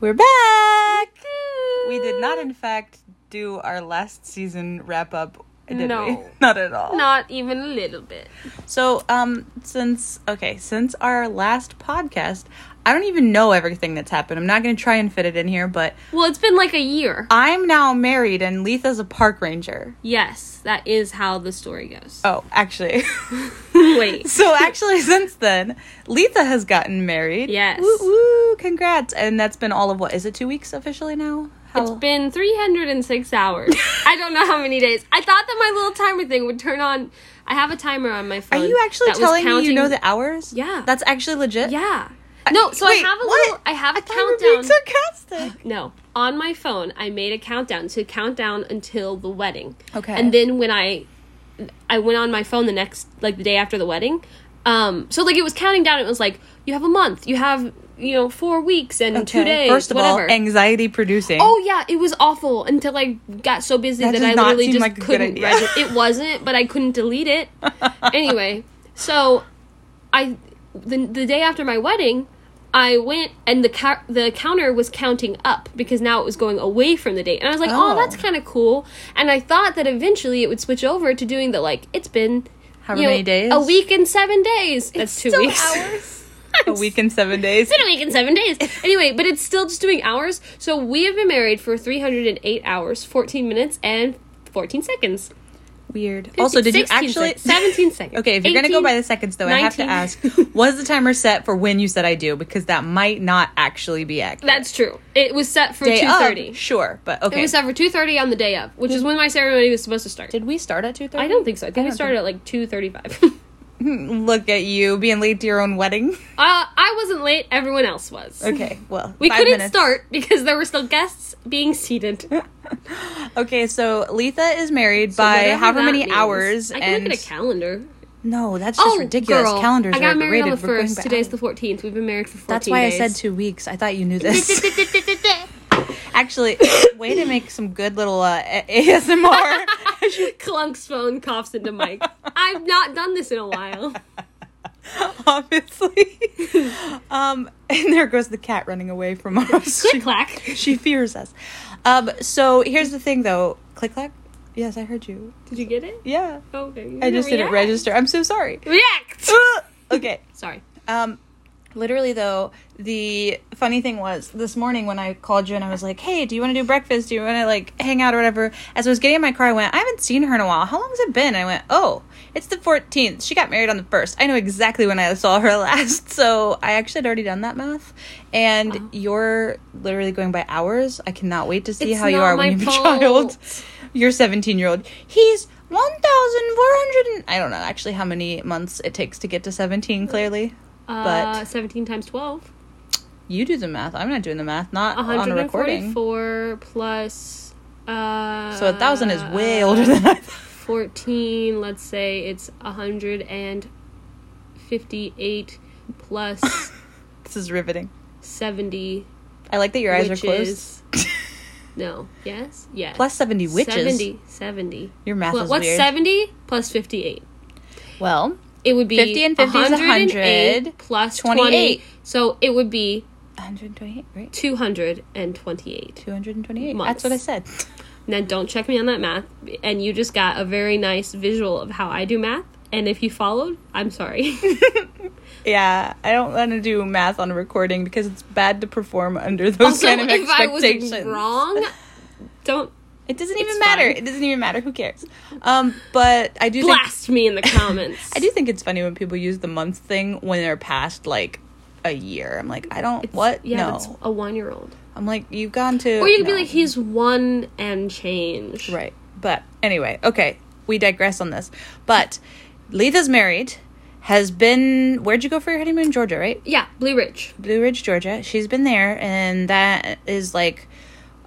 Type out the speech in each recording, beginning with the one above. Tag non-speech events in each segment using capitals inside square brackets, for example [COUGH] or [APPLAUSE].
We're back. We did not, in fact, do our last season wrap up. Did we? No. [LAUGHS] not at all. Not even a little bit. So, um, since okay, since our last podcast, I don't even know everything that's happened. I'm not going to try and fit it in here, but Well, it's been like a year. I'm now married, and Letha's a park ranger. Yes, that is how the story goes. Oh, actually. [LAUGHS] [LAUGHS] Wait. [LAUGHS] so actually, [LAUGHS] since then, Letha has gotten married. Yes. Woo woo! Congrats! And that's been all of what is it? Two weeks officially now. How- It's been 306 hours. I don't know how many days. I thought that my little timer thing would turn on. I have a timer on my phone. Are you actually telling me you know the hours? Yeah. That's actually legit. Yeah. Uh, no, so Wait, I have a what? little. I have a I countdown. sarcastic. [GASPS] No, on my phone, I made a countdown to count down until the wedding. Okay. And then when I, I went on my phone the next, like the day after the wedding. Um, so like it was counting down. It was like you have a month, you have you know four weeks and two days. First of whatever. all, anxiety producing. Oh yeah, it was awful until I got so busy That that, I literally just like couldn't. it wasn't, but I couldn't delete it. [LAUGHS] anyway, so I the the day after my wedding, I went and the ca- the counter was counting up because now it was going away from the date, and I was like, oh, Oh. that's kind of cool. And I thought that eventually it would switch over to doing the like it's been However you know, many days? a week and seven days. That's It's two still weeks. hours. [LAUGHS] [LAUGHS] a week and seven days. It's been a week and seven days. Anyway, but it's still just doing hours. So we have been married for 308 hours, 14 minutes, and 14 seconds. Weird. Also, did you actually? sec- 17 seconds. Okay, if you're gonna go by the seconds, though, I have to ask: Was the timer set for when you said I do? Because that might not actually be accurate. That's true. It was set for 2.30. Sure, but okay. It was set for 2.30 on the day of, which is when my ceremony was supposed to start. Did we start at two thirty? I don't think so. I think we don't started at like 2.35. [LAUGHS] [LAUGHS] Look at you being late to your own wedding. uh, I wasn't late. Everyone else was. Okay, well, We five couldn't minutes. start because there were still guests being seated. [LAUGHS] Okay, so Letha is married So by however many means. hours, I can look at a calendar. no, that's just oh, ridiculous. Girl, Calendars I got are married on the first. Today's the 14th. We've been married for 14 That's why I said two weeks. I thought you knew this. [LAUGHS] Actually, way to make some good little uh, ASMR. [LAUGHS] Clunk's phone coughs into mic. I've not done this in a while. [LAUGHS] obviously. [LAUGHS] um, and there goes the cat running away from us. Click She, clack. she fears us. Um, so here's the thing, though. Click clack. Yes, I heard you. Did you get it? Yeah, Okay. I just didn't register. I'm so sorry. React. okay. Sorry. Um, literally though, the funny thing was this morning when I called you and I was like, "Hey, do you want to do breakfast? Do you want to like hang out or whatever?" As I was getting in my car, I went, "I haven't seen her in a while. How long has it been?" And I went, "Oh, it's the 14th. She got married on the first. I know exactly when I saw her [LAUGHS] last." So I actually had already done that math, and Oh. you're literally going by hours. I cannot wait to see It's how you are when you have a child. [LAUGHS] You're 17 year old. He's 1,400. I don't know actually how many months it takes to get to 17. Clearly. Uh, But- 17 times 12. You do the math. I'm not doing the math. Not on a recording. 144 plus. Uh, So a thousand is way older than I thought. 14, let's say it's 158 plus [LAUGHS] This is riveting. 70. I like that your eyes which are closed. [LAUGHS] No. Yes? Yes. Plus 70 witches. 70. 70. Your math Well, is what's weird. 70 plus 58? Well, It would be 50 and 50 is 100, plus 28. 28. So it would be 128, right? 228. 228. Months. That's what I said. Now, don't check me on that math. And you just got a very nice visual of how I do math. And if you followed, I'm sorry. [LAUGHS] Yeah, I don't want to do math on a recording because it's bad to perform under those also, kind of if I was expectations. wrong, don't It doesn't It's even matter. fine. It doesn't even matter. Who cares? Um, but I do think blast me in the comments. [LAUGHS] I do think it's funny when people use the month thing when they're past like a year. I'm like, I don't. It's- what? Yeah, no. it's a one year old. I'm like, you've gone to. Or you could no. be like, he's one and change. Right. But anyway, okay, we digress on this. But Letha's married, has been. Where'd you go for your honeymoon? Georgia, right? Yeah, Blue Ridge. Blue Ridge, Georgia. She's been there, and that is like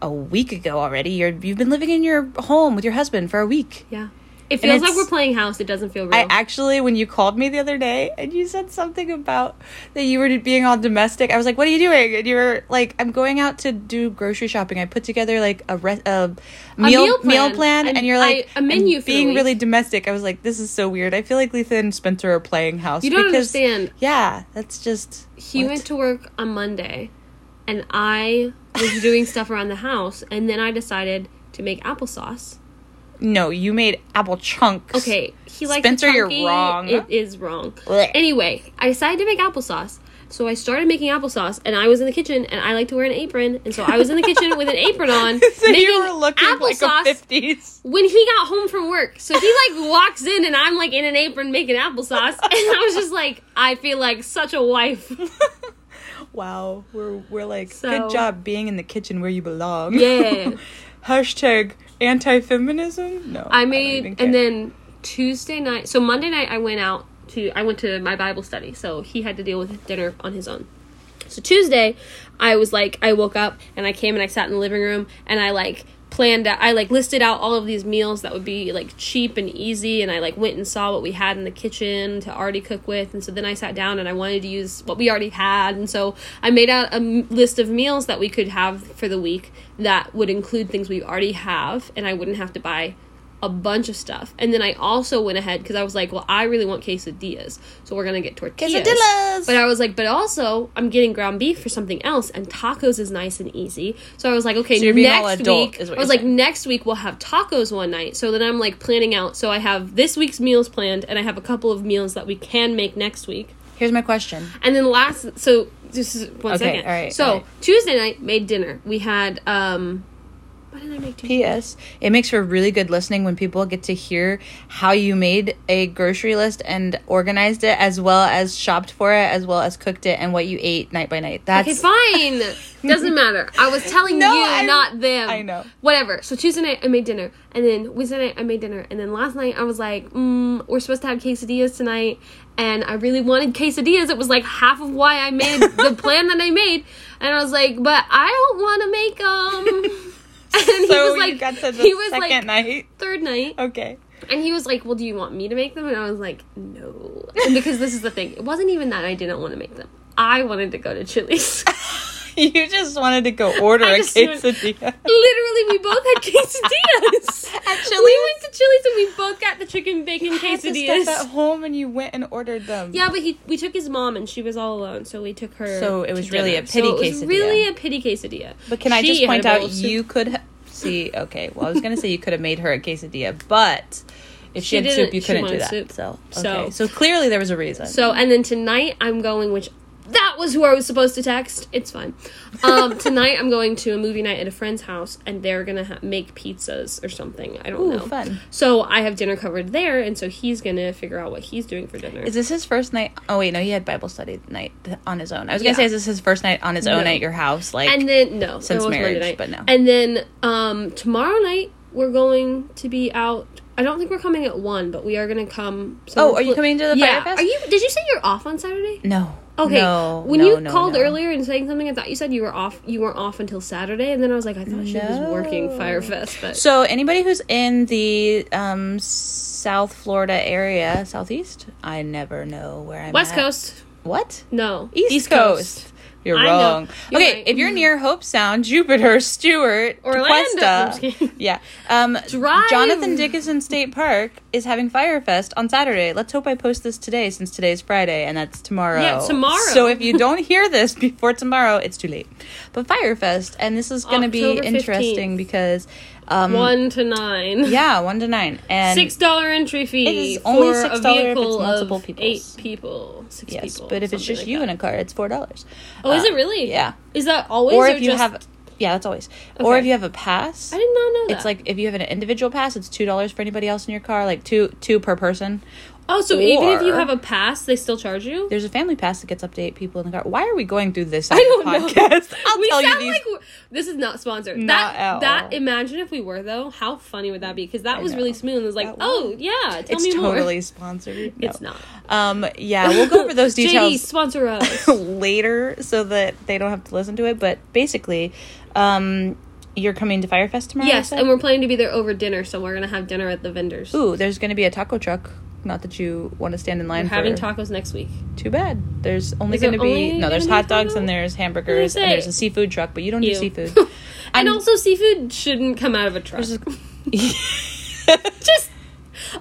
a week ago already. You're you've been living in your home with your husband for a week. Yeah. It feels like we're playing house. It doesn't feel real. I actually, when you called me the other day and you said something about that you were being all domestic, I was like, "What are you doing?" And you were like, "I'm going out to do grocery shopping. I put together like a, re- a meal meal meal plan. plan, And and you're like I- a menu for being week." really domestic." I was like, "This is so weird." I feel like Letha and Spencer are playing house. You don't because- understand. Yeah, that's just he what? went to work on Monday, and I was doing stuff around the house, and then I decided to make applesauce. No, you made apple chunks. Okay, he likes Spencer, you're wrong. It is wrong. Blech. Anyway, I decided to make applesauce. So I started making applesauce, and I was in the kitchen, and I like to wear an apron, and so I was in the kitchen with an apron on, [LAUGHS] so making you were looking like applesauce. fifties. when he got home from work. So he like walks in, and I'm like in an apron making applesauce, and I was just like, I feel like such a wife. [LAUGHS] Wow, we're we're like So- good job being in the kitchen where you belong. Yeah. [LAUGHS] Hashtag anti-feminism. No, I made, and then Tuesday night. So Monday night, I went out to. I went to my Bible study. So he had to deal with dinner on his own. So Tuesday, I was like, I woke up and I came and I sat in the living room and I like planned out. I like listed out all of these meals that would be like cheap and easy, and I like went and saw what we had in the kitchen to already cook with. And so then I sat down and I wanted to use what we already had, and so I made out a list of meals that we could have for the week that would include things we already have, and I wouldn't have to buy a bunch of stuff. And then I also went ahead because I was like, well, I really want quesadillas, so we're gonna get tortillas. Quesadillas! But I was like, but also I'm getting ground beef for something else, and tacos is nice and easy. So I was like, okay, So you're being all next adult, week. is what I was like, next week we'll have tacos one night. So then I'm like planning out. So I have this week's meals planned, and I have a couple of meals that we can make next week. Here's my question. And then last, so this is one Okay, second. all right, so all right. Tuesday night made dinner. We had um, P.S. It makes for really good listening when people get to hear how you made a grocery list and organized it, as well as shopped for it, as well as cooked it, and what you ate night by night. That's Okay, fine. [LAUGHS] Doesn't matter. I was telling No, you, I'm- not them. I know. Whatever. So Tuesday night I made dinner, and then Wednesday night I made dinner, and then last night I was like, mm, we're supposed to have quesadillas tonight, and I really wanted quesadillas. It was like half of why I made [LAUGHS] the plan that I made, and I was like, but I don't want to make them. [LAUGHS] [LAUGHS] And he so was like, got to the he was second like night. third night, Okay. and he was like, well, do you want me to make them? And I was like, no, and because this is the thing, it wasn't even that I didn't want to make them. I wanted to go to Chili's. [LAUGHS] [LAUGHS] You just wanted to go order I a went- quesadilla. Literally, we both had [LAUGHS] quesadillas. Actually, we went to Chili's and we both got the chicken bacon quesadillas. at home and you went and ordered them. Yeah, but he we took his mom and she was all alone, so we took her. So it was really dinner. a pity so it was quesadilla. Really a pity quesadilla. But can I just point out soup. you could ha- see? Okay, well I was gonna say you could have made her a quesadilla, but if she, She had soup, you couldn't do that. soup. So So- so clearly there was a reason. So and then tonight I'm going, which that was who I was supposed to text. It's fine. Um, [LAUGHS] tonight I'm going to a movie night at a friend's house, and they're gonna ha- make pizzas or something. I don't Ooh, know. fun. So I have dinner covered there, and so he's gonna figure out what he's doing for dinner. Is this his first night? Oh wait, no, he had Bible study night on his own. I was gonna Yeah. say, is this his first night on his own No. at your house? Like, and then no, since marriage, but no. And then um, tomorrow night we're going to be out. I don't think we're coming at one, but we are going to come. so Oh, we're you coming to the yeah. Fire Fest? Are you? Did you say you're off on Saturday? no, Okay. no. when no, you no, called earlier and saying something, I thought you said you were off. You weren't off until Saturday, and then I was like, I thought she was working. Firefest, but So anybody who's in the um, South Florida area, southeast, I never know where I'm. West at. Coast. What? No, East, Coast. You're I wrong. You're okay, right. if you're near Hobe Sound, Jupiter, Stuart, Orlando. I'm just Tequesta, kidding. [LAUGHS] yeah, um. Jonathan Dickinson State Park is having Firefest on Saturday. Let's hope I post this today, since today's Friday, and that's tomorrow. Yeah, tomorrow. So if you don't hear this [LAUGHS] before tomorrow, it's too late. But Firefest, and this is going to be interesting 15th. because, um, one to nine. yeah, one to nine, and Six dollar entry fee. It is only for $6 a if it's vehicle multiple of eight people. Six yes, people. but if it's just like you that. in a car, it's four dollars. Oh, is it really? Yeah. Is that always? or Or, if you just, have yeah that's always or if you have a pass I did not know that. it's like if you have an individual pass it's two dollars for anybody else in your car like two two per person oh, so even if you have a pass, they still charge you. there's a family pass that gets up to eight people in the car why are we going through this [LAUGHS] I don't know. [LAUGHS] podcast [LAUGHS] i'll we tell you these like this is not sponsored. Not that at that imagine if we were though, how funny would that be? Because that I was know. really smooth. It was like, That oh was. yeah, tell it's me totally more. sponsored No. It's not. um yeah we'll go over those JD details sponsor us. later so that they don't have to listen to it but basically um you're coming to firefest tomorrow yes, and we're planning to be there over dinner, so we're gonna have dinner at the vendors. ooh there's gonna be a taco truck not that you want to stand in line We're for having tacos next week. Too bad. There's only going to be no. There's hot dogs and there's hamburgers and there's a seafood truck, but you don't do seafood. [LAUGHS] and I'm- also, seafood shouldn't come out of a truck. There's [LAUGHS] [LAUGHS] just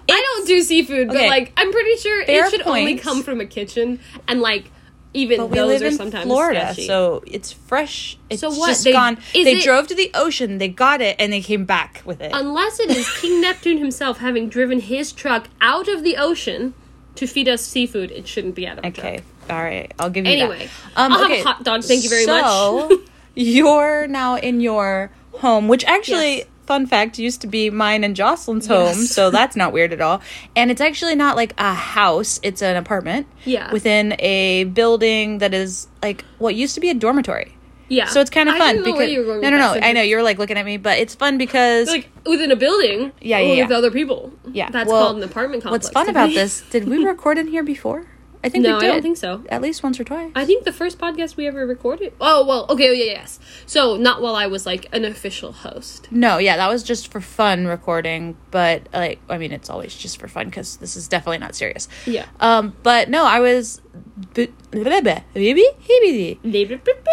I don't do seafood, but like I'm pretty sure Fair it should only come from a kitchen and like even But we those live are in sometimes Florida, sketchy. so it's fresh. It's So what? just They- gone. They it- drove to the ocean, they got it, and they came back with it. Unless it is King [LAUGHS] Neptune himself having driven his truck out of the ocean to feed us seafood, it shouldn't be out of okay, truck. all right, I'll give you Anyway, that. Um, I'll have a okay, hot dog, thank you very so, much. [LAUGHS] [LAUGHS] you're now in your home, which actually. Yes. Fun fact used to be mine and Jocelyn's home, Yes. so that's not weird at all. And it's actually not like a house, it's an apartment. Yeah. Within a building that is like what used to be a dormitory. Yeah. So it's kind of I fun because where you were going no, no, no. I know you're like looking at me, but it's fun because like within a building. Yeah, yeah, with yeah. other people. yeah, that's well, called an apartment complex. What's fun about [LAUGHS] this? Did we record in here before? I think No, I don't think so. At least once or twice. I think the first podcast we ever recorded. Oh well, okay, oh, yeah, yes. So not while I was like an official host. no, yeah, that was just for fun recording, but like, I mean, it's always just for fun because this is definitely not serious. Yeah. Um, but no, I was.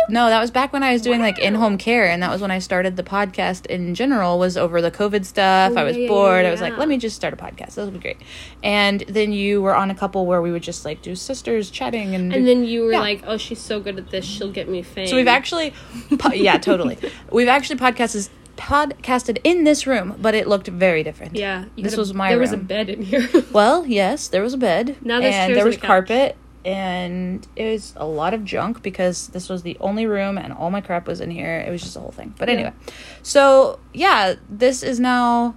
No, that was back when I was doing like in-home care, and that was when I started the podcast in general. Was over the COVID stuff. Oh, I was yeah, bored. yeah, I was like, let me just start a podcast. This will be great. And then you were on a couple where we would just like do sisters chatting, and And then you were Yeah. like, "Oh, she's so good at this. She'll get me fame." so we've actually, po- yeah, totally. [LAUGHS] We've actually podcasted podcasted in this room, but it looked very different. yeah. this was my room. There was a bed in here. [LAUGHS] Well, yes, there was a bed. Now there's and there was a couch. And it was a lot of junk because this was the only room and all my crap was in here. It was just a whole thing. But Yeah. anyway. So, yeah, this is now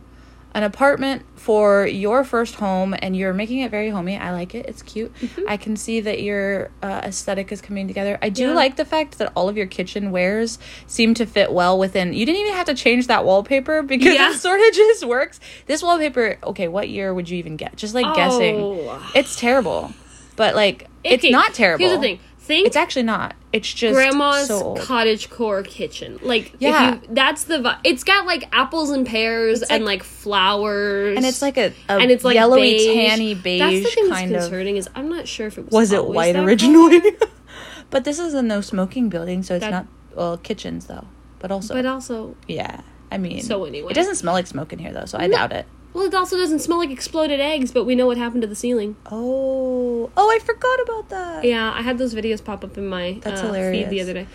an apartment for your first home and you're making it very homey. I like it. It's cute. I can see that your uh, aesthetic is coming together. I do Mm-hmm. Yeah. like the fact that all of your kitchen wares seem to fit well within. You didn't even have to change that wallpaper because Yeah. it sort of just works. This wallpaper, okay, what year would you even get? Just like guessing. Oh. It's terrible. But like it's Okay, not terrible. Here's the thing. Think It's actually not. It's just grandma's so cottage core kitchen. Like, Yeah. if you, that's the vi- It's got like apples and pears and like- flowers, and it's like a, a and it's like yellowy, beige. tanny beige That's the thing that's of. concerning is I'm not sure if it was. Was it white originally? [LAUGHS] but this is a no smoking building, so it's That- not well kitchens though. But also, but also, yeah. I mean, So anyway. it doesn't smell like smoke in here though, so I No. doubt it. Well, it also doesn't smell like exploded eggs. But we know what happened to the ceiling. Oh, oh, I forgot about that. Yeah, I had those videos pop up in my That's uh, feed the other day.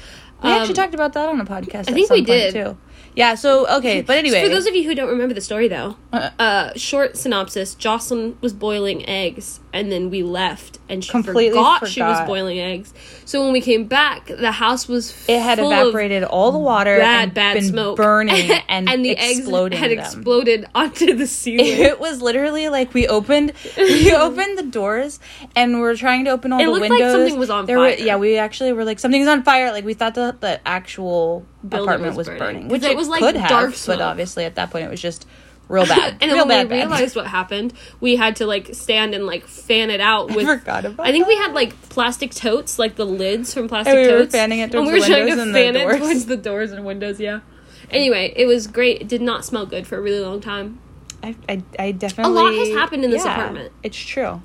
We actually Um, talked about that on a podcast. I at think some we point, did. too. Yeah. So okay, but anyway, For those of you who don't remember the story, though, Uh, uh, short synopsis: Jocelyn was boiling eggs, and then we left, and she Completely forgot, she was boiling eggs. So when we came back, the house was it had evaporated all the water bad, and bad been smoke, burning [LAUGHS] and, and the exploding eggs had them. exploded onto the ceiling. [LAUGHS] It was literally like we opened we [LAUGHS] opened the doors and we're trying to open all. It the looked like windows. something was on there Were, fire. yeah, we actually were like something's on fire. Like we thought the the actual apartment was burning. burning, which it was, like, could have, dark but obviously at that point it was just real bad. [LAUGHS] and real then bad, when we bad. realized what happened, we had to like stand and like fan it out with. forgot about I think we had like plastic totes, like the lids from plastic And we were totes, fanning it and we were the trying windows to and the fan it doors. towards the doors and windows. Yeah. Anyway, it was great. It did not smell good for a really long time. I, I, I definitely A lot has happened in this yeah, apartment. It's true.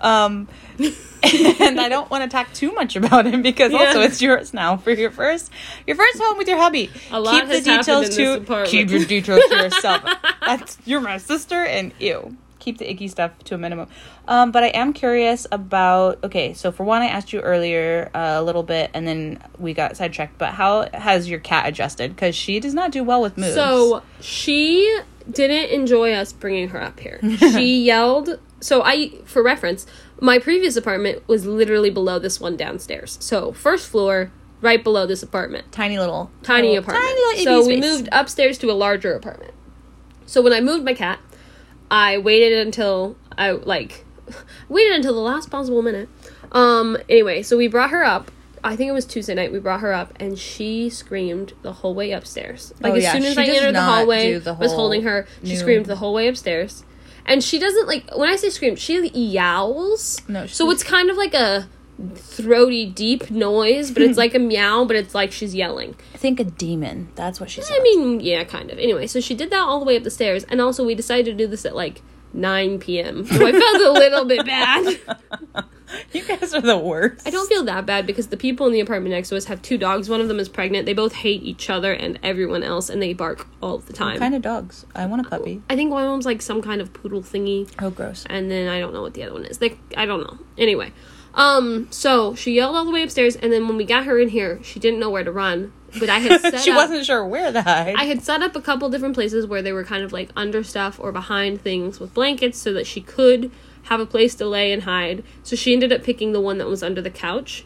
Um, [LAUGHS] and I don't want to talk too much about him because Yeah. also it's yours now for your first your first home with your hubby. A lot keep the has happened details to keep your details to yourself. [LAUGHS] That's you're my sister and you keep the icky stuff to a minimum. Um, but I am curious about okay. So for one, I asked you earlier uh, a little bit, and then we got sidetracked. But how has your cat adjusted? Because she does not do well with moves. So she didn't enjoy us bringing her up here. [LAUGHS] She yelled. So I, for reference, my previous apartment was literally below this one downstairs. So first floor, right below this apartment. tiny little tiny little- apartment. tiny little so itty we moved upstairs to a larger apartment. So when I moved my cat, I waited until I like [LAUGHS] waited until the last possible minute. Um anyway, so we brought her up. I think it was Tuesday night. We brought her up and she screamed the whole way upstairs. Like Oh, as yeah, soon as she I entered the hallway, the was holding her, she new- screamed the whole way upstairs. And she doesn't like when I say scream, she yowls. No, she so she- it's kind of like a throaty deep noise, but it's [LAUGHS] like a meow, but it's like she's yelling. I think a demon. That's what she said. I mean, yeah, kind of. Anyway, so she did that all the way up the stairs, and also we decided to do this at like 9 p.m. So I felt a little bit bad. [LAUGHS] you guys are the worst. I don't feel that bad because the people in the apartment next to us have two dogs. One of them is pregnant. They both hate each other and everyone else, and they bark all the time. kind of dogs. I want a puppy. I think one of them's like some kind of poodle thingy, Oh, gross. and then I don't know what the other one is. They, I don't know. Anyway, Um, so she yelled all the way upstairs, and then when we got her in here, she didn't know where to run. But I had [LAUGHS] set she up, wasn't sure where to hide. I had set up a couple different places where they were kind of like under stuff or behind things with blankets so that she could have a place to lay and hide. So she ended up picking the one that was under the couch.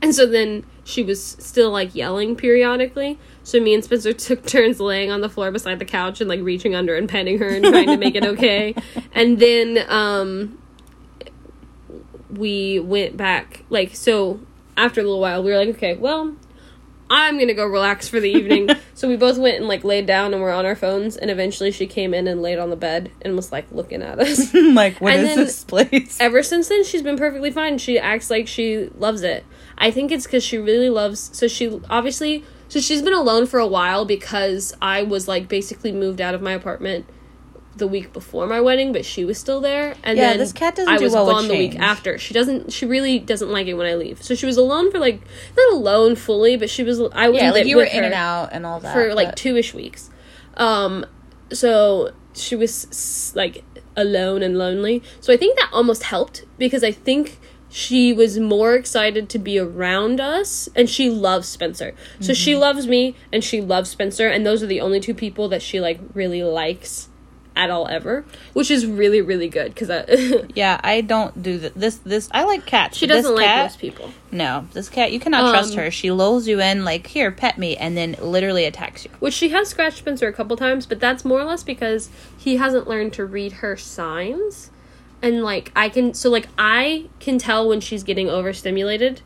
And so then she was still like yelling periodically. So me and Spencer [LAUGHS] took turns laying on the floor beside the couch and like reaching under and petting her and trying to make it [LAUGHS] okay. And then um we went back like so after a little while we were like okay well i'm gonna go relax for the evening. [LAUGHS] So we both went and like laid down and were on our phones and eventually she came in and laid on the bed and was like looking at us. [LAUGHS] Like, what And is this place? ever since then she's been perfectly fine. She acts like she loves it. I think it's because she really loves so she obviously so she's been alone for a while because i was like basically moved out of my apartment the week before my wedding but she was still there. And Yeah, then this cat doesn't i do was well gone the week after. She doesn't she really doesn't like it when i leave. So she was alone for like not alone fully but she was i was yeah, like you were in and out and all that. for like but- two-ish weeks. Um so she was like alone and lonely. So i think that almost helped because i think she was more excited to be around us and she loves spencer. So she loves me and she loves spencer and those are the only two people that she like really likes at all ever which is really really good because [LAUGHS] Yeah, I don't do th- this. This I like cats. she doesn't like cat, most people No, this cat you cannot trust Um, her. She lulls you in like here, pet me, and then literally attacks you. Which she has scratched Spencer a couple times, but that's more or less because he hasn't learned to read her signs. And like I can so like I can tell when she's getting overstimulated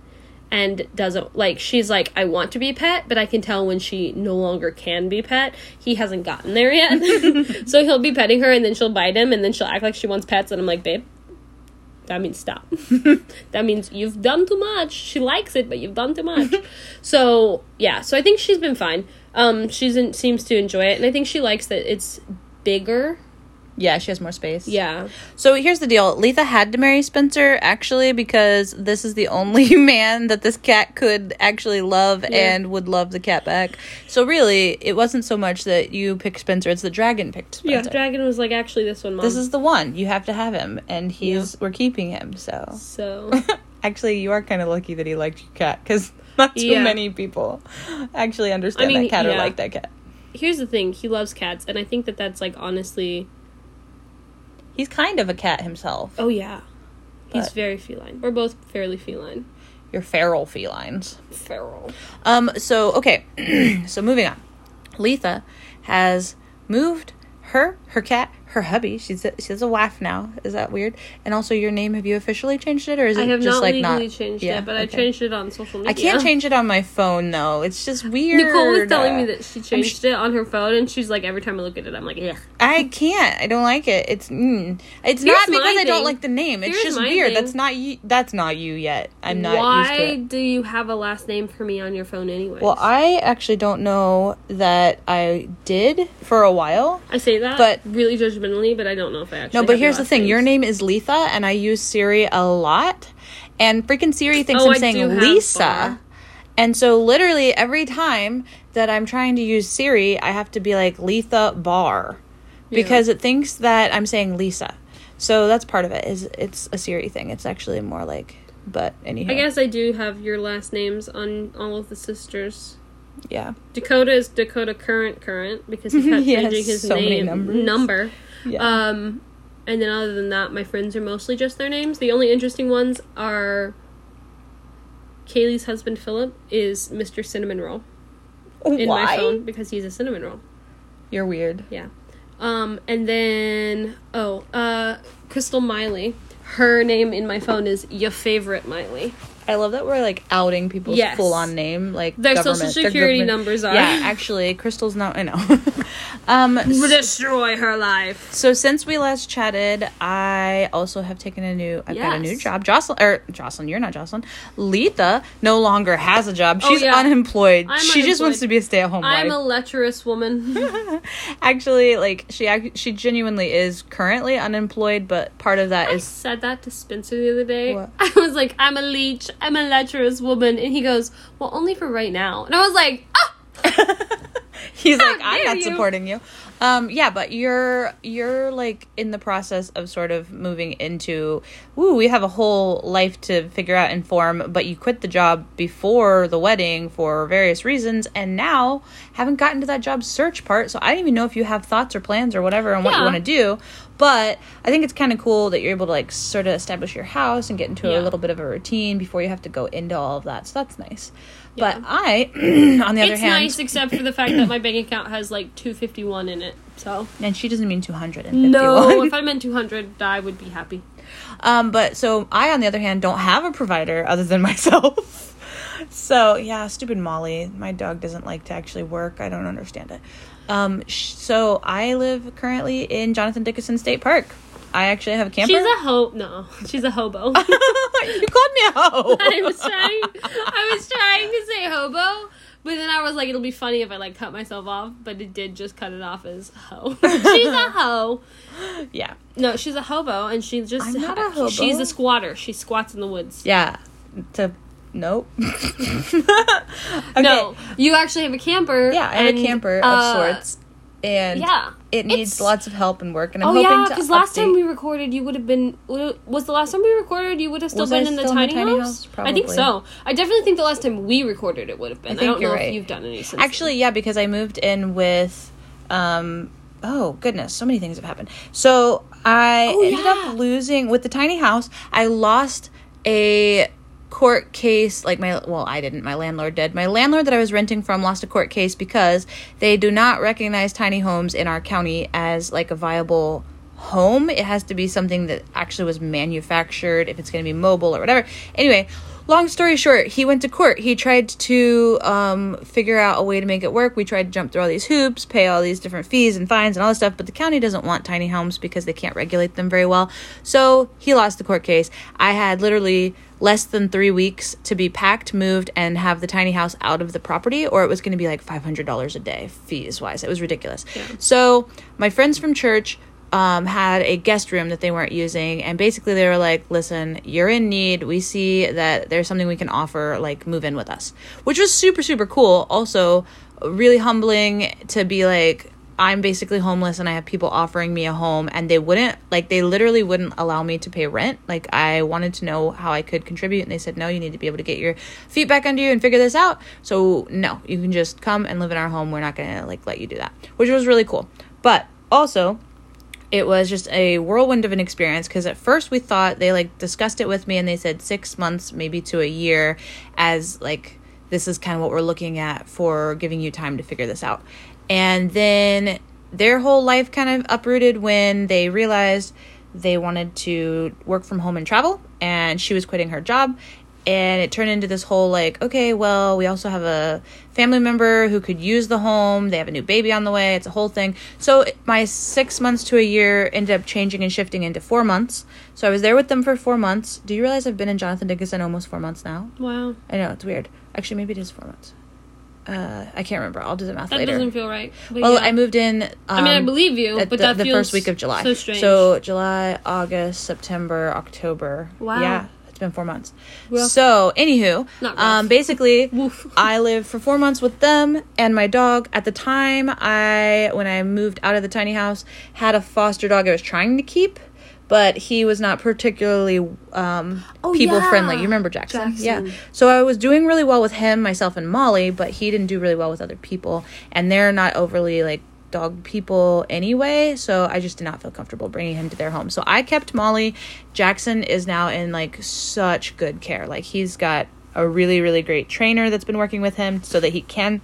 and doesn't like she's like I want to be pet, but I can tell when she no longer can be pet. He hasn't gotten there yet. [LAUGHS] so he'll be petting her and then she'll bite him and then she'll act like she wants pets and I'm like, "Babe, that means stop. [LAUGHS] that means you've done too much. She likes it, but you've done too much. [LAUGHS] so yeah, so I think she's been fine. Um, she's in, seems to enjoy it, and I think she likes that it's bigger. Yeah, she has more space. Yeah, So here's the deal. Letha had to marry Spencer actually because this is the only [LAUGHS] man that this cat could actually love Yeah. and would love the cat back. So really, it wasn't so much that you picked Spencer; it's the dragon picked Spencer. yeah. Dragon was like, actually, this one, mom. this is the one. You have to have him, and he's we're keeping him. So so. [LAUGHS] actually, you are kind of lucky that he liked your cat because [LAUGHS] not too Yeah. many people actually understand I mean, that cat or like that cat. Here's the thing: he loves cats, and I think that that's like honestly. He's kind of a cat himself. Oh yeah, he's very feline. We're both fairly feline. You're feral felines. Feral. Um, so okay, [CLEARS THROAT] so moving on. Letha has moved her her cat, her hubby. She's a, she's a wife now. Is that weird? And also, your name have you officially changed it, or is it I have just not like legally not? changed Yeah, it, but I changed it on social media. I can't change it on my phone though. It's just weird. [LAUGHS] Nicole was telling me that she changed it on her phone, and she's like, every time I look at it, I'm like, yeah. I can't. I don't like it. It's mm. it's Here's not because I don't like the name. It's Here's just weird. thing. That's not you. That's not you yet. I'm not Why used to it. do you have a last name for me on your phone, anyway? Well, I actually don't know that I did for a while. I say that, but- really but I don't know if I actually. No, but here's the thing. Your name is Letha, and I use Siri a lot. And freaking Siri thinks Oh, I'm I saying Lisa. And so, literally, every time that I'm trying to use Siri, I have to be like Letha Bar because it thinks that I'm saying Lisa. So that's part of it. Is it's a Siri thing. It's actually more like, but anyhow, I guess I do have your last names on all of the sisters. yeah, Dakota is Dakota Current Current because he [LAUGHS] kept Yes, changing his so name number. Yeah. Um, and then other than that, my friends are mostly just their names. The only interesting ones are Kaylee's husband Philip is Mr. Cinnamon Roll in Why? my phone because he's a cinnamon roll. You're weird. Yeah. Um, and then oh, uh, Crystal Miley. Her name in my phone is your favorite Miley. I love that we're like outing people's Yes. full on name, like Their government- social security government- numbers are. Yeah, actually, Crystal's not. I know. [LAUGHS] um, Destroy her life. so since we last chatted, I also have taken a new. I've got a new job. Jocelyn, or Jocelyn, you're not Jocelyn. Letha no longer has a job. Oh, She's yeah. unemployed. I'm she just wants to be a stay at home I'm wife. a lecherous woman. [LAUGHS] [LAUGHS] actually, like she she genuinely is currently unemployed, but part of that I is said that to Spencer the other day. What? I was like, I'm a leech. I'm a lecherous woman. And he goes, Well, only for right now. And I was like, Ah! [LAUGHS] [LAUGHS] He's like, I'm not you." supporting you. Um, yeah, but you're you're like in the process of sort of moving into ooh, we have a whole life to figure out and form, but you quit the job before the wedding for various reasons and now haven't gotten to that job search part. So I don't even know if you have thoughts or plans or whatever on what you want to do. But I think it's kind of cool that you're able to like sort of establish your house and get into Yeah. a little bit of a routine before you have to go into all of that. So that's nice. Yeah. But I, [CLEARS THROAT] on the other it's hand, it's nice except for the fact that my bank account has like 251 in it. So and she doesn't mean 251. no, if I meant 200, I would be happy. Um, but so I, on the other hand, don't have a provider other than [LAUGHS] myself. so yeah, stupid Molly. My dog doesn't like to actually work. I don't understand it. Um, sh- so I live currently in Jonathan Dickinson State Park. I actually have a camper. She's a ho. No, she's a hobo. [LAUGHS] you called me a [LAUGHS] hoe. I was trying. I was trying to say hobo, but then I was like, it'll be funny if I like cut myself off. But it did just cut it off as hoe. [LAUGHS] she's a hoe. yeah, No, she's a hobo, and she just I'm not a hobo. She's a squatter. She squats in the woods. yeah. To nope. okay. No, you actually have a camper. Yeah, I have and, a camper of uh, sorts, and Yeah, it needs It's- lots of help and work. And I'm Oh hoping yeah, to because last time we recorded, you would have been. Was the last time we recorded? You would have still Was I been in the still in the tiny, house. house? I think so. I definitely think the last time we recorded it would have been. I, think don't know right. if you've done any since. Actually, yeah, because I moved in with um oh goodness, so many things have happened. So I Oh, ended yeah. up losing with the tiny house, I lost a court case like my well I didn't my landlord did. My landlord that I was renting from lost a court case because they do not recognize tiny homes in our county as like a viable home. It has to be something that actually was manufactured if it's going to be mobile or whatever. Anyway long story short he went to court. He tried to um, figure out a way to make it work. We tried to jump through all these hoops pay all these different fees and fines and all this stuff but the county doesn't want tiny homes because they can't regulate them very well. So he lost the court case. I had literally less than three weeks to be packed moved and have the tiny house out of the property or it was going to be like $500 a day fees wise it was ridiculous. So my friends from church um, had a guest room that they weren't using and basically they were like listen you're in need. We see that there's something we can offer like move in with us. Which was super super cool. Also really humbling to be like i'm basically homeless and i have people offering me a home and they wouldn't like they literally wouldn't allow me to pay rent. Like i wanted to know how i could contribute and they said no you need to be able to get your feet back under you and figure this out. So no you can just come and live in our home. We're not gonna like let you do that which was really cool. But also it was just a whirlwind of an experience because at first we thought they like discussed it with me and they said six months maybe to a year as like this is kind of what we're looking at for giving you time to figure this out and then their whole life kind of uprooted when they realized they wanted to work from home and travel and she was quitting her job. And it turned into this whole like okay well we also have a family member who could use the home. They have a new baby on the way. It's a whole thing. So my six months to a year ended up changing and shifting into four months. So i was there with them for four months. Do you realize i've been in jonathan dickinson almost four months now? Wow, i know it's weird. Actually maybe it is four months uh, i can't remember i'll do the math that later doesn't feel right. Well yeah. i moved in um, I mean, I believe you, but the, that the first week of July. So strange. So July, August, September, October. Wow. Yeah, it's been four months. Rough. So, anywho, um, basically, [LAUGHS] I lived for four months with them and my dog. At the time, I when I moved out of the tiny house, had a foster dog I was trying to keep. But he was not particularly um, Oh, people yeah. friendly. You remember Jackson? Jackson. Yeah. So I was doing really well with him, myself, and Molly, but he didn't do really well with other people. And they're not overly like dog people anyway. So I just did not feel comfortable bringing him to their home. So I kept Molly. Jackson is now in like such good care. Like he's got a really, really great trainer that's been working with him so that he can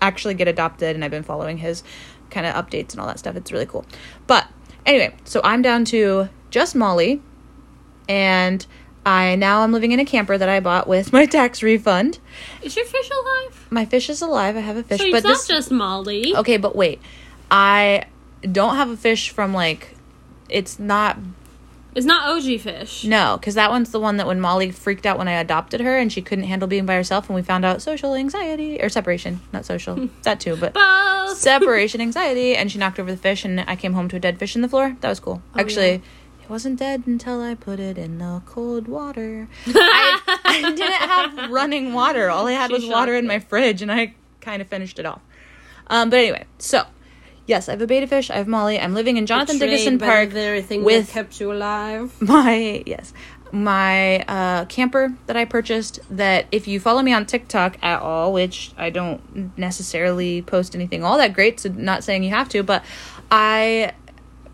actually get adopted. And I've been following his kind of updates and all that stuff. It's really cool. But anyway, so I'm down to just Molly and I now I'm living in a camper that I bought with my tax refund. is your fish alive? My fish is alive. I have a fish, So but it's this not just Molly. okay. But wait, I don't have a fish from like it's not It's not OG fish. no because that one's the one that when Molly freaked out when I adopted her and she couldn't handle being by herself and we found out social anxiety or separation, not social [LAUGHS] that too, but Both. separation anxiety and she knocked over the fish and I came home to a dead fish in the floor. That was cool. Oh, Actually, yeah. It wasn't dead until I put it in the cold water. I, [LAUGHS] I didn't have running water. All I had She was water in my fridge and I kind of finished it off. Um, but anyway, so Yes, I have a betta fish. I have Molly. I'm living in Jonathan Betrayed Dickinson Park the thing with that kept you alive. my yes my uh, camper that I purchased. That if you follow me on TikTok at all, which I don't necessarily post anything all that great, so not saying you have to, but I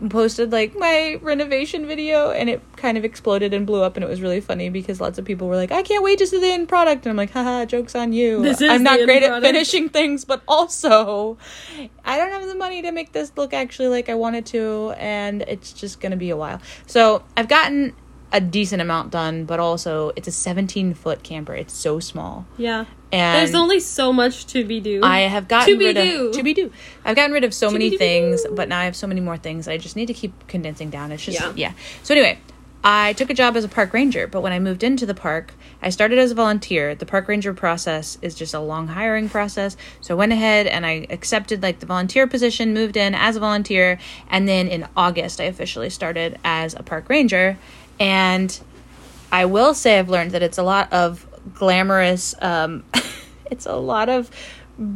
posted like my renovation video and it kind of exploded and blew up and it was really funny because lots of people were like i can't wait to see the end product and i'm like haha jokes on you. This is i'm not great at finishing things but also i don't have the money to make this look actually like i wanted to and it's just gonna be a while. So i've gotten a decent amount done but also it's a 17 foot camper. It's so small. Yeah. And There's only so much to be do. I have gotten To be rid do. of to be do. I've gotten rid of so To many things, but now I have so many more things. I just need to keep condensing down. It's just Yeah. yeah. So anyway, I took a job as a park ranger, but when I moved into the park, I started as a volunteer. The park ranger process is just a long hiring process. So I went ahead and I accepted like the volunteer position, moved in as a volunteer, and then in August I officially started as a park ranger. And I will say I've learned that it's a lot of glamorous um [LAUGHS] it's a lot of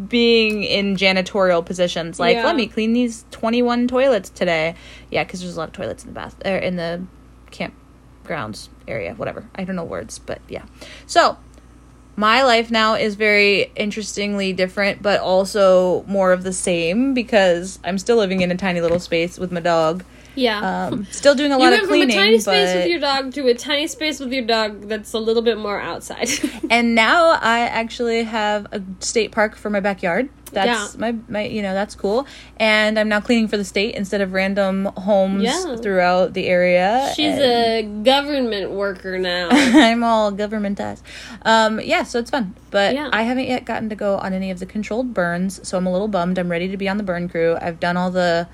being in janitorial positions. Like Yeah. let me clean these 21 toilets today. Yeah because there's a lot of toilets in the bath or in the campgrounds area whatever. I don't know words but yeah. So my life now is very interestingly different but also more of the same because i'm still living in a tiny little space with my dog yeah. um [LAUGHS] still doing a you lot went of from cleaning a tiny space but- with your dog to a tiny space with your dog that's a little bit more outside. [LAUGHS] and now I actually have a state park for my backyard. That's Yeah. my my you know that's cool. And I'm now cleaning for the state instead of random homes Yeah. throughout the area. She's and a government worker now. [LAUGHS] I'm all government governmentized. Um, yeah, so it's fun, but Yeah. I haven't yet gotten to go on any of the controlled burns, so I'm a little bummed. I'm ready to be on the burn crew. I've done all the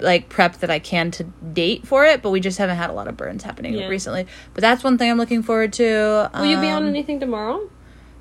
like prep that I can to date for it, but we just haven't had a lot of burns happening Yeah. recently. But that's one thing I'm looking forward to. Will you be on Um, anything tomorrow?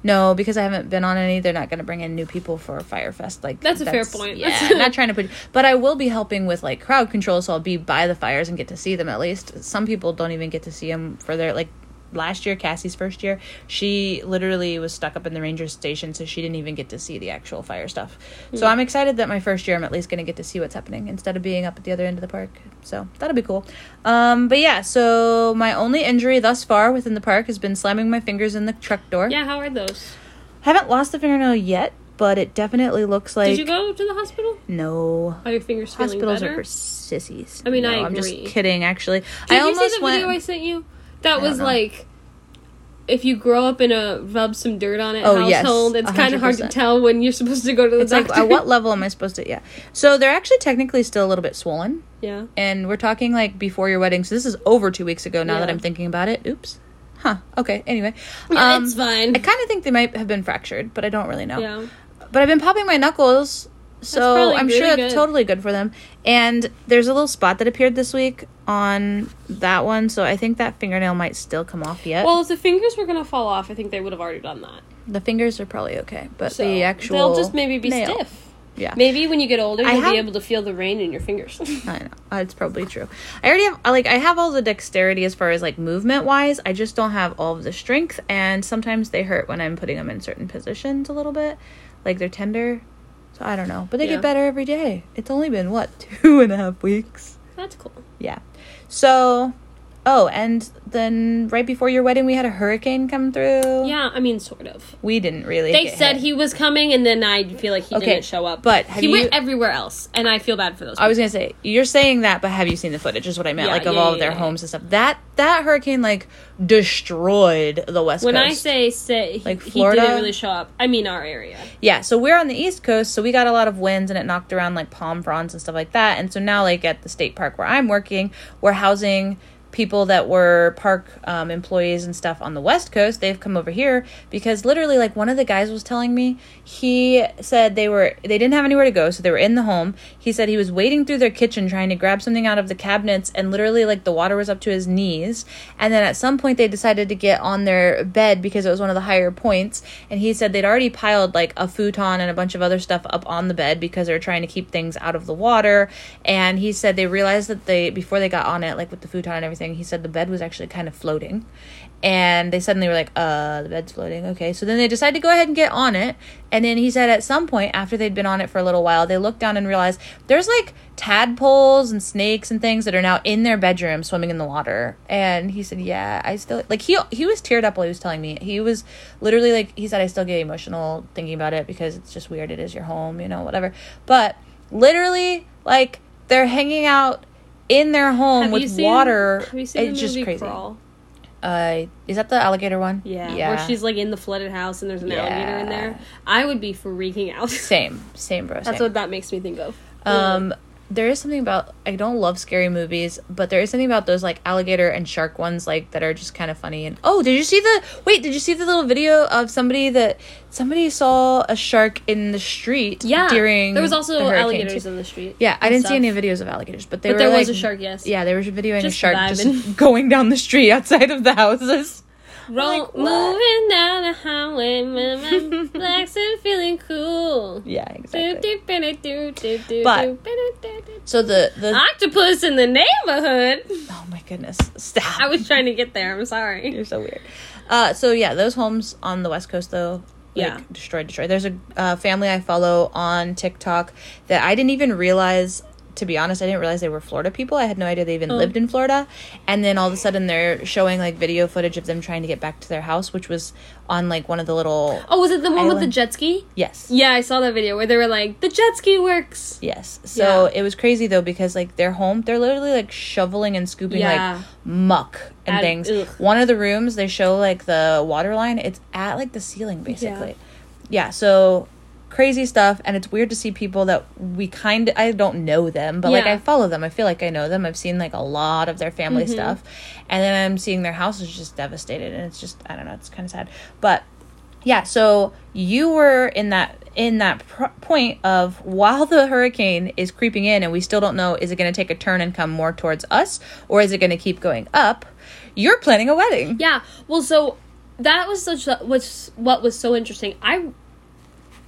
no, because I haven't been on any. They're not going to bring in new people for Firefest. Like That's a fair point. Yeah, [LAUGHS] not trying to put. But I will be helping with like crowd control, so I'll be by the fires and get to see them at least. Some people don't even get to see them for their like. Last year, Cassie's first year, she literally was stuck up in the ranger station, so she didn't even get to see the actual fire stuff. So Hmm. I'm excited that my first year, I'm at least going to get to see what's happening instead of being up at the other end of the park. So that'll be cool. Um, but yeah, so my only injury thus far within the park has been slamming my fingers in the truck door. Yeah, how are those? Haven't lost the fingernail yet, but it definitely looks like Did you go to the hospital? no. Are your fingers feeling Hospitals better? are for sissies. I mean, no, I I'm just kidding. Actually, Did I you almost see the went. video I sent you? That was know. like if you grow up in a rub some dirt on it Oh, yes, household, it's kind of hard to tell when you're supposed to go to the it's like doctor. at what [LAUGHS] level am I supposed to? Yeah. So they're actually technically still a little bit swollen, yeah. and we're talking like before your wedding. So this is over two weeks ago. Now that I'm thinking about it. Oops. Huh. Okay. Anyway. Yeah, Um, it's fine. I kind of think they might have been fractured, but I don't really know. yeah. But I've been popping my knuckles, so I'm really sure it's good. totally good for them. And there's a little spot that appeared this week on that one, so I think that fingernail might still come off yet. Well, if the fingers were gonna fall off, I think they would have already done that. the fingers are probably okay, but So the actual they'll just maybe be nail- stiff. Yeah, Maybe when you get older, I you'll have- be able to feel the rain in your fingers. [LAUGHS] I know uh, it's probably true. I already have like I have all the dexterity as far as like movement wise. I just don't have all of the strength, and sometimes they hurt when I'm putting them in certain positions a little bit, like they're tender. So I don't know, but they Yeah. get better every day. It's only been what [LAUGHS] two and a half weeks. That's cool. Yeah. So, oh, and then right before your wedding, we had a hurricane come through. Yeah, I mean, sort of. We didn't really. They said hit. he was coming, and then I feel like he Okay, didn't show up. but he you- went everywhere else, and I feel bad for those. People. I was gonna say you're saying that, but have you seen the footage? Is what I meant, Yeah, like of yeah, all yeah, of their homes and stuff. That that hurricane like destroyed the west Coast. when I say say he, Like he Florida? didn't really show up. I mean, our area. yeah, so we're on the east coast, so we got a lot of winds and it knocked around like palm fronds and stuff like that. And so now, like at the state park where I'm working, we're housing people that were park um, employees and stuff on the west coast they've come over here because literally like one of the guys was telling me he said they were they didn't have anywhere to go so they were in the home. He said he was wading through their kitchen trying to grab something out of the cabinets and literally like the water was up to his knees. And then at some point they decided to get on their bed because it was one of the higher points. And he said they'd already piled like a futon and a bunch of other stuff up on the bed because they were trying to keep things out of the water. And he said they realized that they before they got on it like with the futon and everything he said the bed was actually kind of floating and they suddenly were like, uh, the bed's floating. Okay. So then they decided to go ahead and get on it. And then he said at some point, after they'd been on it for a little while, they looked down and realized there's like tadpoles and snakes and things that are now in their bedroom swimming in the water. And he said, yeah, I still, like, he, he was teared up while he was telling me. He was literally like, he said, I still get emotional thinking about it because it's just weird. It is your home, you know, whatever. But literally, like, they're hanging out in their home Have with seen- water. Have you seen it's the just movie crazy. Crawl? Uh, is that the alligator one? Yeah, yeah. where she's like in the flooded house and there's an alligator in there. I would be freaking out. same, same, bro. That's what that makes me think of. Um, there is something about I don't love scary movies, but there is something about those like alligator and shark ones like that are just kind of funny. And oh, did you see the wait? Did you see the little video of somebody that somebody saw a shark in the street? yeah, during there was also hurricane, alligators too. in the street. Yeah, I didn't stuff. see any videos of alligators, but they But were there was like- a shark, yes. Yeah, were videoing a Just shark vibing. just [LAUGHS] going down the street outside of the houses. Roll, like, moving down the highway, man, [LAUGHS] relax and feeling cool. Yeah, exactly. But-. So the the octopus in the neighborhood. oh my goodness, stop! I was trying to get there. I'm sorry. You're so weird. Uh, so yeah, those homes on the west coast though, like, Yeah. destroyed, destroyed. There's a uh, family I follow on TikTok that I didn't even realize. To be honest, I didn't realize they were Florida people. I had no idea they even Oh. lived in Florida. And then all of a sudden, they're showing like video footage of them trying to get back to their house, which was on like one of the little Oh, was it the one with the Island. jet ski? yes, Yeah, I saw that video where they were like, the jet ski works. Yes. So Yeah. it was crazy though because like their home, they're literally like shoveling and scooping Yeah. like muck and Add- things. ugh. One of the rooms they show like the water line, it's at like the ceiling basically. Yeah, so crazy stuff and it's weird to see people that we kind of I don't know them, but like I follow them. I feel like I know them. I've seen like a lot of their family Mm-hmm. stuff. And then I'm seeing their house is just devastated and it's just I don't know, it's kind of sad. But yeah so you were in that in that pr- point of while the hurricane is creeping in and we still don't know is it going to take a turn and come more towards us or is it going to keep going up you're planning a wedding Yeah. Well, so that was such a, was what was so interesting. I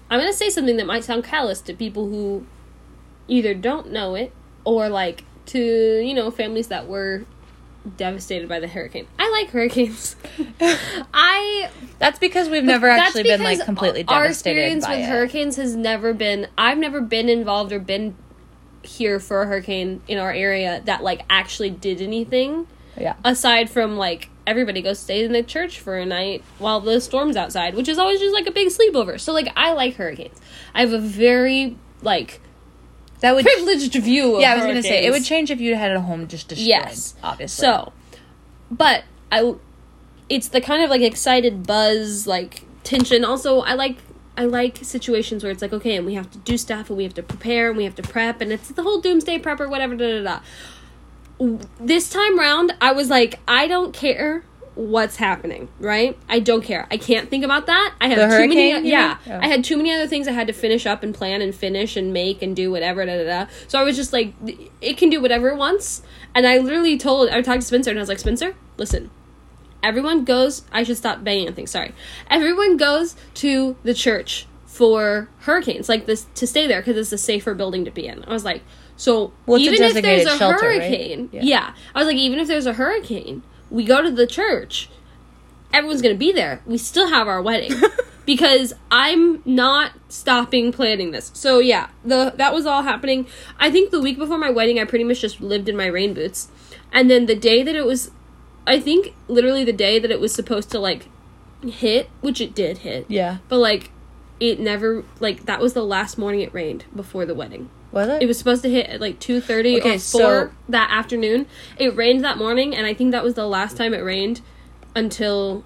I'm gonna say something that might sound callous to people who either don't know it or like to you know families that were devastated by the hurricane. I like hurricanes. [LAUGHS] I that's because we've never actually been like completely our devastated Our experience with it. hurricanes has never been i've never been involved or been here for a hurricane in our area that like actually did anything yeah aside from like everybody goes stay in the church for a night while the storm's outside which is always just like a big sleepover so like i like hurricanes i have a very like that would privileged view of yeah i was gonna say it would change if you had a home just destroyed Yes. obviously So, but I, it's the kind of like excited buzz, like tension. Also, I like I like situations where it's like okay, and we have to do stuff, and we have to prepare, and we have to prep, and it's the whole doomsday prep or whatever. Da da da. This time round, I was like, I don't care what's happening, right? I don't care. I can't think about that. I have too many. Yeah. Oh. I had too many other things I had to finish up and plan and finish and make and do whatever. Da da da. So I was just like, it can do whatever it wants. And I literally told, I talked to Spencer and I was like, Spencer, listen, everyone goes. I should stop banging on things. Sorry. Everyone goes to the church for hurricanes, like this, to stay there because it's a safer building to be in. I was like, so Well, even if there's a shelter, right? hurricane, Yeah. yeah. I was like, even if there's a hurricane, we go to the church. Everyone's gonna be there. We still have our wedding [LAUGHS] because I'm not stopping planning this. So yeah, the that was all happening. I think the week before my wedding, I pretty much just lived in my rain boots, and then the day that it was, I think literally the day that it was supposed to like hit, which it did hit, yeah but like it never like that was the last morning it rained before the wedding. Was it It was supposed to hit at like two thirty Okay, or so- four that afternoon. It rained that morning, and I think that was the last time it rained until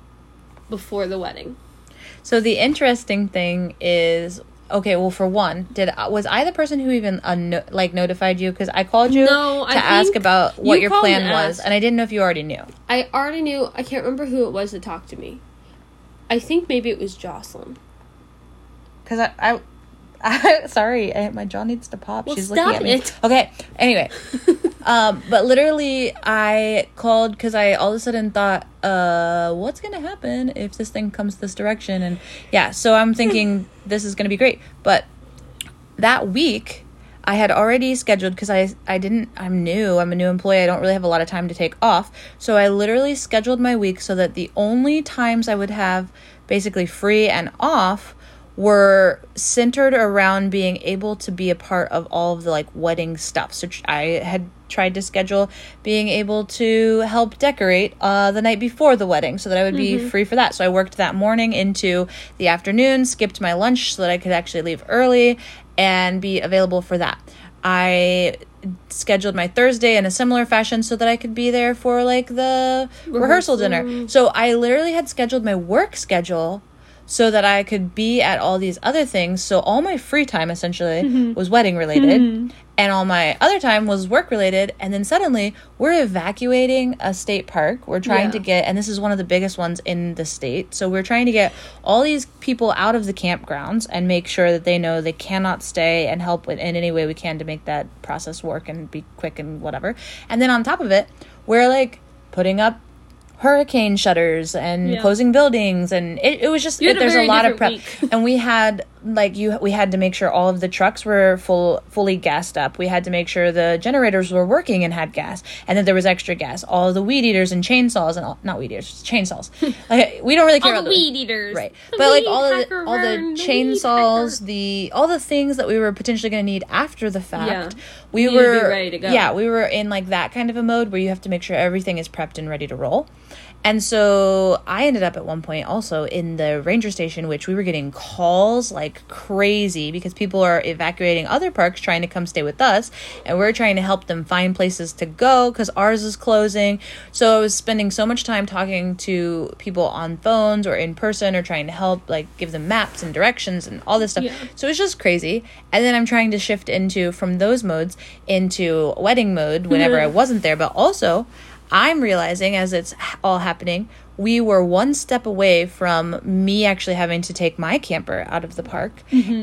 before the wedding. So the interesting thing is, okay, well, for one, did was I the person who even uh, no, like notified you? Because I called you No, to ask about what you your plan and was, and I didn't know if you already knew. I already knew. I can't remember who it was that talked to me. I think maybe it was Jocelyn. Because I, I, [LAUGHS] sorry, I, my jaw needs to pop. Well, She's looking at me. it. Okay. Anyway, [LAUGHS] um, but literally, I called because I all of a sudden thought, uh, what's gonna happen if this thing comes this direction? And yeah, so I'm thinking this is gonna be great. But that week, I had already scheduled because I I didn't I'm new I'm a new employee I don't really have a lot of time to take off so I literally scheduled my week so that the only times I would have basically free and off were centered around being able to be a part of all of the like wedding stuff. So I had tried to schedule being able to help decorate uh, the night before the wedding so that I would be free for that. So I worked that morning into the afternoon, skipped my lunch so that I could actually leave early and be available for that. I scheduled my Thursday in a similar fashion so that I could be there for like the rehearsal dinner. So I literally had scheduled my work schedule so that I could be at all these other things. So all my free time essentially mm-hmm. was wedding related mm-hmm. and all my other time was work related and then suddenly we're evacuating a state park. We're trying Yeah. to get and this is one of the biggest ones in the state. So we're trying to get all these people out of the campgrounds and make sure that they know they cannot stay and help in any way we can to make that process work and be quick and whatever. And then on top of it, we're like putting up hurricane shutters and Yeah. closing buildings and it, it was just it- there's a very lot of prep and we had like you we had to make sure all of the trucks were full fully gassed up we had to make sure the generators were working and had gas and that there was extra gas all of the weed eaters and chainsaws and all not weed eaters chainsaws [LAUGHS] like, we don't really care All about the weed eaters. right The but like all the, all the weed chainsaws the all the things that we were potentially going to need after the fact Yeah. we to were be ready to go. yeah we were in like that kind of a mode where you have to make sure everything is prepped and ready to roll and so I ended up at one point also in the ranger station, which we were getting calls like crazy because people are evacuating other parks trying to come stay with us. And we're trying to help them find places to go because ours is closing. So I was spending so much time talking to people on phones or in person or trying to help, like give them maps and directions and all this stuff. Yeah. So it's just crazy. And then I'm trying to shift into from those modes into wedding mode whenever mm-hmm. I wasn't there, but also I'm realizing as it's all happening, we were one step away from me actually having to take my camper out of the park.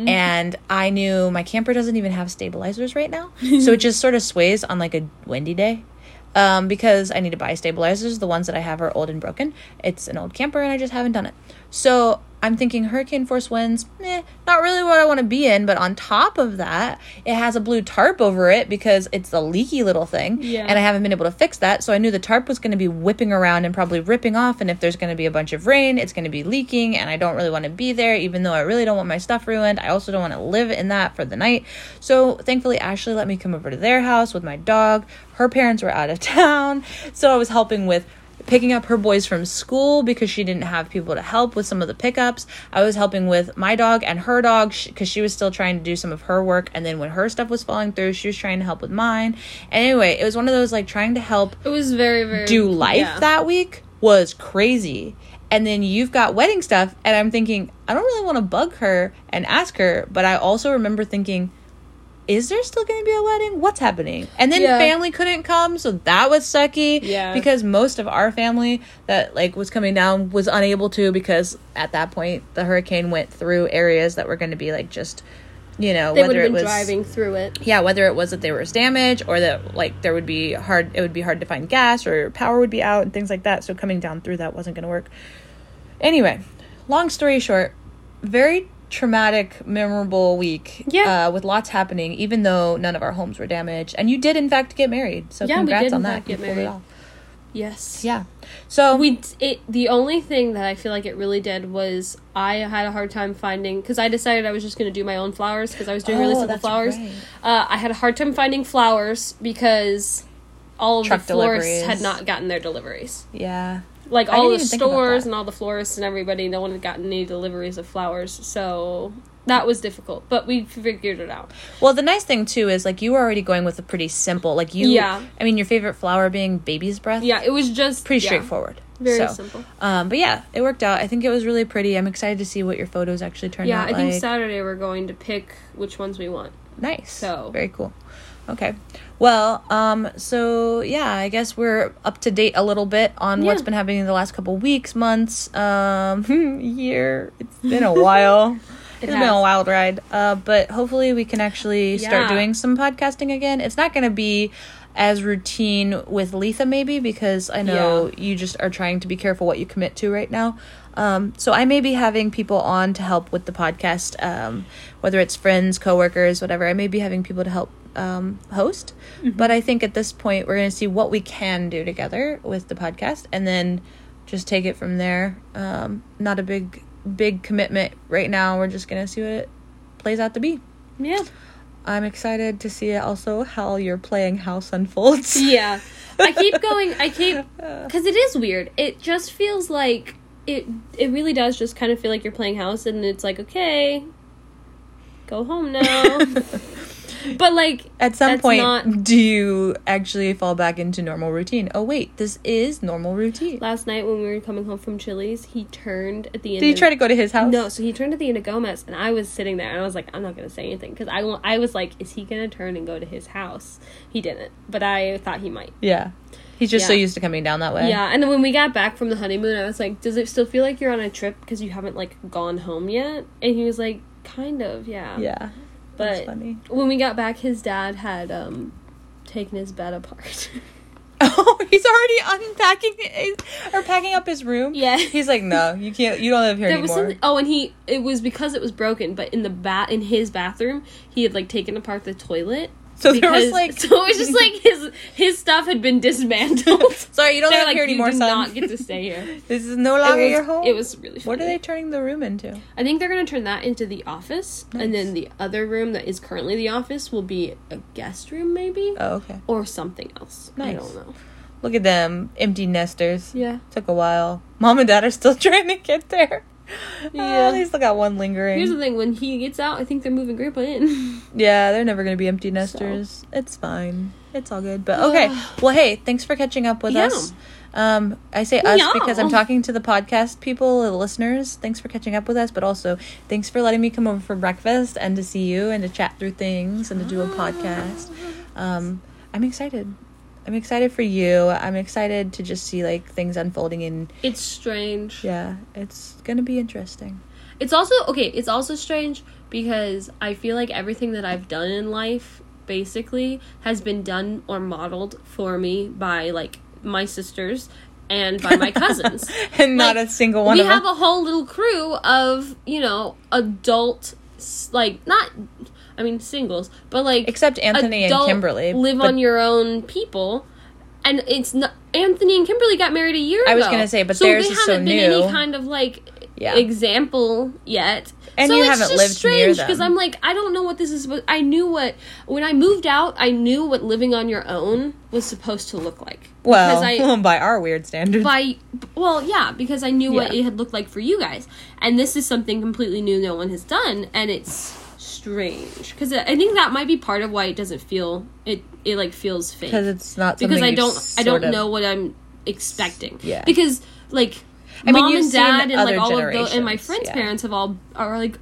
And I knew my camper doesn't even have stabilizers right now. [LAUGHS] so it just sort of sways on like a windy day. Um, because I need to buy stabilizers. The ones that I have are old and broken. It's an old camper and I just haven't done it. So I'm thinking hurricane force winds, eh, not really what I want to be in, but on top of that, it has a blue tarp over it because it's a leaky little thing. Yeah. And I haven't been able to fix that. So I knew the tarp was going to be whipping around and probably ripping off. And if there's going to be a bunch of rain, it's going to be leaking. And I don't really want to be there, even though I really don't want my stuff ruined. I also don't want to live in that for the night. So thankfully, Ashley let me come over to their house with my dog. Her parents were out of [LAUGHS] town. So I was helping with picking up her boys from school because she didn't have people to help with some of the pickups. I was helping with my dog and her dog because she was still trying to do some of her work. And then when her stuff was falling through, she was trying to help with mine. And anyway, it was one of those like trying to help It was very, very. do life yeah. that week was crazy. And then you've got wedding stuff, and I'm thinking, I don't really want to bug her and ask her, but I also remember thinking, is there still going to be a wedding? What's happening? And then Yeah. family couldn't come, so that was sucky. Yeah. Because most of our family that like was coming down was unable to because at that point the hurricane went through areas that were going to be like just, you know, They would whether it was driving through it. yeah, whether it was that there was damage or that like there would be hard it would be hard to find gas or power would be out and things like that. So coming down through that wasn't going to work. Anyway, long story short, very traumatic, memorable week. Yeah. Uh, with lots happening, even though none of our homes were damaged. And you did in fact get married. So Yeah, we congrats did, on that. You get pulled it married. off. Yes. Yeah. So We d- it the only thing that I feel like it really did was I had a hard time finding because I decided I was just going to do my own flowers because I was doing really Oh, simple flowers. right. Uh, I had a hard time finding flowers because all of Truck the florists deliveries. had not gotten their deliveries. yeah. Like I all the even think about stores and all the florists and everybody, no one had gotten any deliveries of flowers, so that was difficult. But we figured it out. Well, the nice thing too is like you were already going with a pretty simple like you. Yeah. I mean, your favorite flower being baby's breath. Yeah, it was just Pretty yeah, straightforward. Very So, simple. Um, but yeah, it worked out. I think it was really pretty. I'm excited to see what your photos actually turned Yeah, out yeah I think like. Saturday we're going to pick which ones we want. nice. So- very cool. Okay. Well, um, so yeah, I guess we're up to date a little bit on what's been happening in the last couple weeks, months, um, [LAUGHS] year. It's been a while. [LAUGHS] It it's been a wild ride. Uh, but hopefully we can actually start doing some podcasting again. It's not going to be as routine with Letha maybe because I know you just are trying to be careful what you commit to right now. Um, so I may be having people on to help with the podcast, um, whether it's friends, coworkers, whatever. I may be having people to help um, host. But I think at this point we're going to see what we can do together with the podcast, and then just take it from there. Um, not a big big commitment right now. We're just going to see what it plays out to be. Yeah. I'm excited to see also how your playing house unfolds. [LAUGHS] Yeah. I keep going. I keep [LAUGHS] because it is weird. It just feels like it. It really does just kind of feel like you're playing house, and it's like okay, go home now. [LAUGHS] but like At some point, not- do you actually fall back into normal routine? Oh wait, this is normal routine. last night when we were coming home from Chili's, he turned at the end. Did you of- try to go to his house? No, so he turned at the end of Gomez, and I was sitting there, and I was like, I'm not gonna say anything because I, I was like, is he gonna turn and go to his house? He didn't, but I thought he might. Yeah. He's just so used to coming down that way. Yeah, and then when we got back from the honeymoon, I was like, "Does it still feel like you're on a trip because you haven't like gone home yet?" And he was like, "Kind of, yeah." Yeah. That's But funny. when we got back, his dad had um taken his bed apart. [LAUGHS] Oh, he's already unpacking his, or packing up his room. Yeah. He's like, no, you can't. You don't live here there anymore. Oh, and he it was because it was broken, but in the bat in his bathroom, he had like taken apart the toilet. So there was like, [LAUGHS] so it was just like his his stuff had been dismantled. [LAUGHS] sorry, you don't live like, here you do son. not get to stay here. [LAUGHS] this is no longer was, your home. it was really. Funny. What are they turning the room into? I think they're gonna turn that into the office, and then the other room that is currently the office will be a guest room, maybe, Oh, okay. or something else. Nice. I don't know. Look at them, empty nesters. Yeah, Took a while. Mom and dad are still trying to get there. [LAUGHS] Yeah. Yeah, they still got one lingering. here's the thing: when he gets out, I think they're moving Grandpa in. [LAUGHS] Yeah, they're never gonna be empty nesters. It's fine. It's all good. But okay. well, hey, thanks for catching up with Yeah. us. Um, I say us Yeah. because I'm talking to the podcast people, the listeners. Thanks for catching up with us, but also thanks for letting me come over for breakfast and to see you and to chat through things and to do a podcast. [LAUGHS] Um, I'm excited. I'm excited for you. I'm excited to just see like things unfolding in. It's strange. Yeah, it's gonna be interesting. It's also okay. It's also strange because I feel like everything that I've done in life basically has been done or modeled for me by like my sisters and by my cousins. [LAUGHS] and not a single one we have them. a whole little crew of you know adult like not i mean singles but like Except Anthony and Kimberly, live but- on your own people and it's not anthony and kimberly got married a year ago. I was gonna say, but so theirs they is so haven't been new. any kind of like Yeah. example yet And so you it's haven't just lived strange because i'm like i don't know what this is but i knew what when i moved out i knew what living on your own was supposed to look like Well, I, [LAUGHS] by our weird standards. by well yeah because i knew what it had looked like for you guys and this is something completely new no one has done and it's strange because i think that might be part of why it doesn't feel it it like feels fake because it's not because i don't i don't of- know what i'm expecting Yeah. because like I mean, mom and dad and like all of those and my friends yeah. parents have all are like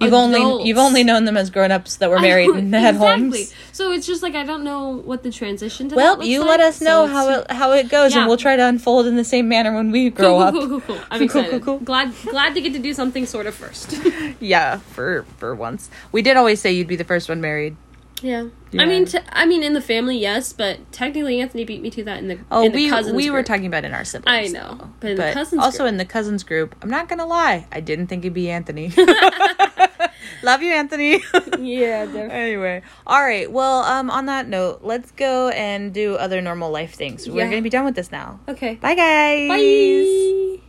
You've only you've only known them as grown ups that were married and had exactly. homes. So it's just like I don't know what the transition to Well, that looks you like, let us so know it's how it how it goes, Yeah. and we'll try to unfold in the same manner when we grow Cool, up. cool, cool, cool, cool. I'm Cool, cool, excited. cool, cool. Glad, glad to get to do something sort of first. [LAUGHS] Yeah, for for once, we did always say you'd be the first one married. yeah. Yeah. I mean, t- I mean, in the family, yes, but technically, Anthony beat me to that in the Oh, in the we cousins we were talking about in our siblings. I know, but in the but cousins also group. in the cousins group. I'm not gonna lie, I didn't think it'd be Anthony. [LAUGHS] [LAUGHS] Love you, Anthony. [LAUGHS] yeah, they're anyway, all right. Well, um, on that note, let's go and do other normal life things. We're gonna be done with this now. okay. Bye, guys. Bye.